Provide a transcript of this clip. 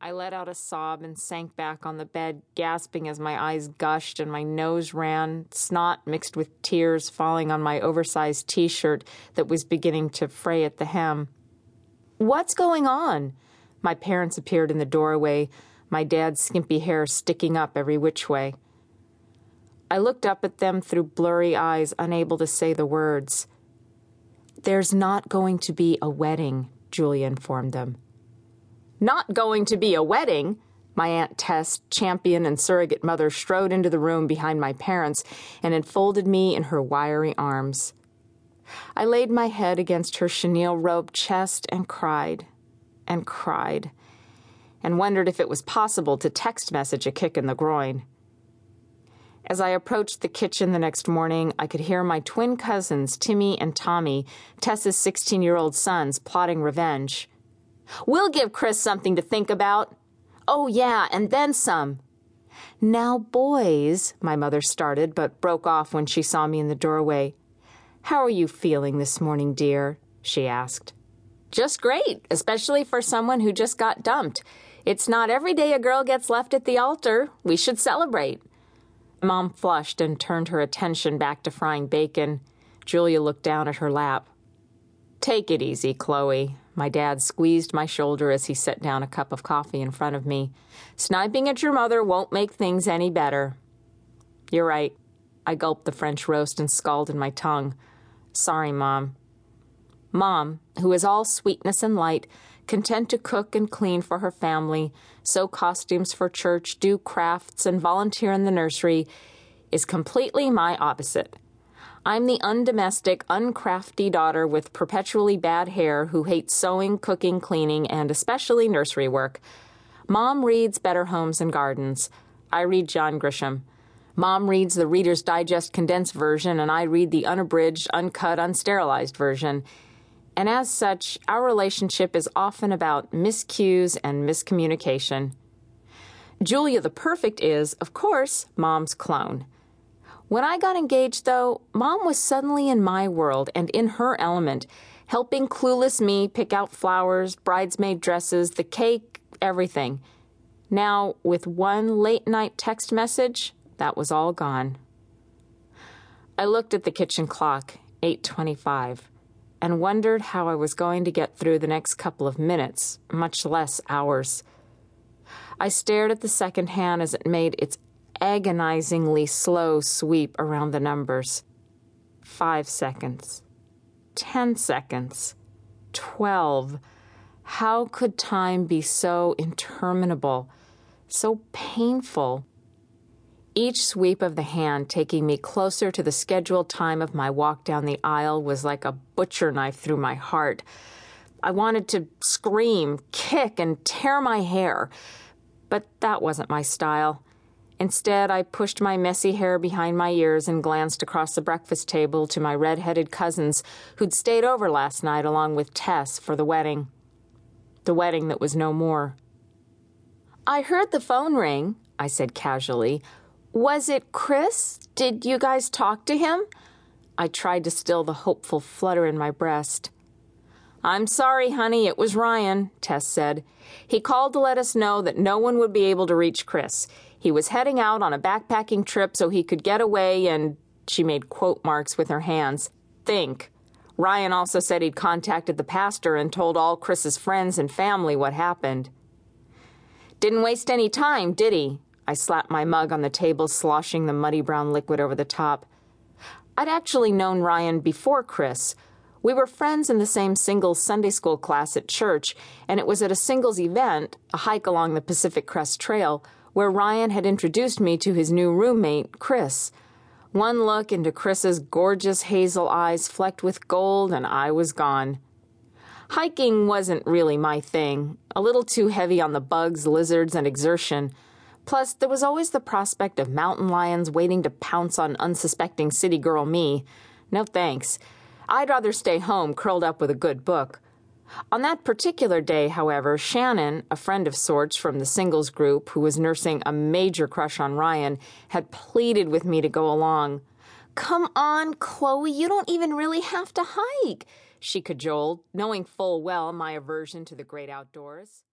I let out a sob and sank back on the bed, gasping as my eyes gushed and my nose ran, snot mixed with tears falling on my oversized t shirt that was beginning to fray at the hem. What's going on? My parents appeared in the doorway, my dad's skimpy hair sticking up every which way. I looked up at them through blurry eyes, unable to say the words. There's not going to be a wedding, Julia informed them. Not going to be a wedding. My Aunt Tess, champion and surrogate mother, strode into the room behind my parents and enfolded me in her wiry arms. I laid my head against her chenille robed chest and cried and cried and wondered if it was possible to text message a kick in the groin. As I approached the kitchen the next morning, I could hear my twin cousins, Timmy and Tommy, Tess's 16 year old sons, plotting revenge. We'll give Chris something to think about. Oh, yeah, and then some. Now, boys, my mother started, but broke off when she saw me in the doorway. How are you feeling this morning, dear? she asked. Just great, especially for someone who just got dumped. It's not every day a girl gets left at the altar. We should celebrate. Mom flushed and turned her attention back to frying bacon. Julia looked down at her lap. Take it easy, Chloe. My dad squeezed my shoulder as he set down a cup of coffee in front of me. Sniping at your mother won't make things any better. You're right. I gulped the French roast and scalded my tongue. Sorry, Mom. Mom, who is all sweetness and light, content to cook and clean for her family, sew costumes for church, do crafts, and volunteer in the nursery, is completely my opposite. I'm the undomestic, uncrafty daughter with perpetually bad hair who hates sewing, cooking, cleaning, and especially nursery work. Mom reads Better Homes and Gardens. I read John Grisham. Mom reads the Reader's Digest condensed version, and I read the unabridged, uncut, unsterilized version. And as such, our relationship is often about miscues and miscommunication. Julia the Perfect is, of course, Mom's clone. When I got engaged, though, Mom was suddenly in my world and in her element, helping clueless me pick out flowers, bridesmaid dresses, the cake, everything. Now, with one late night text message, that was all gone. I looked at the kitchen clock, 8:25, and wondered how I was going to get through the next couple of minutes, much less hours. I stared at the second hand as it made its agonizingly slow sweep around the numbers. Five seconds. Ten seconds. Twelve. How could time be so interminable, so painful? Each sweep of the hand taking me closer to the scheduled time of my walk down the aisle was like a butcher knife through my heart. I wanted to scream, kick, and tear my hair, but that wasn't my style. Instead, I pushed my messy hair behind my ears and glanced across the breakfast table to my red headed cousins who'd stayed over last night along with Tess for the wedding. The wedding that was no more. I heard the phone ring, I said casually. Was it Chris? Did you guys talk to him? I tried to still the hopeful flutter in my breast. I'm sorry, honey, it was Ryan, Tess said. He called to let us know that no one would be able to reach Chris. He was heading out on a backpacking trip so he could get away and she made quote marks with her hands. Think. Ryan also said he'd contacted the pastor and told all Chris's friends and family what happened. Didn't waste any time, did he? I slapped my mug on the table, sloshing the muddy brown liquid over the top. I'd actually known Ryan before Chris. We were friends in the same singles Sunday school class at church, and it was at a singles event, a hike along the Pacific Crest Trail, where Ryan had introduced me to his new roommate, Chris. One look into Chris's gorgeous hazel eyes flecked with gold, and I was gone. Hiking wasn't really my thing, a little too heavy on the bugs, lizards, and exertion. Plus, there was always the prospect of mountain lions waiting to pounce on unsuspecting city girl me. No thanks. I'd rather stay home curled up with a good book. On that particular day, however, Shannon, a friend of sorts from the singles group who was nursing a major crush on Ryan, had pleaded with me to go along. Come on, Chloe, you don't even really have to hike, she cajoled, knowing full well my aversion to the great outdoors.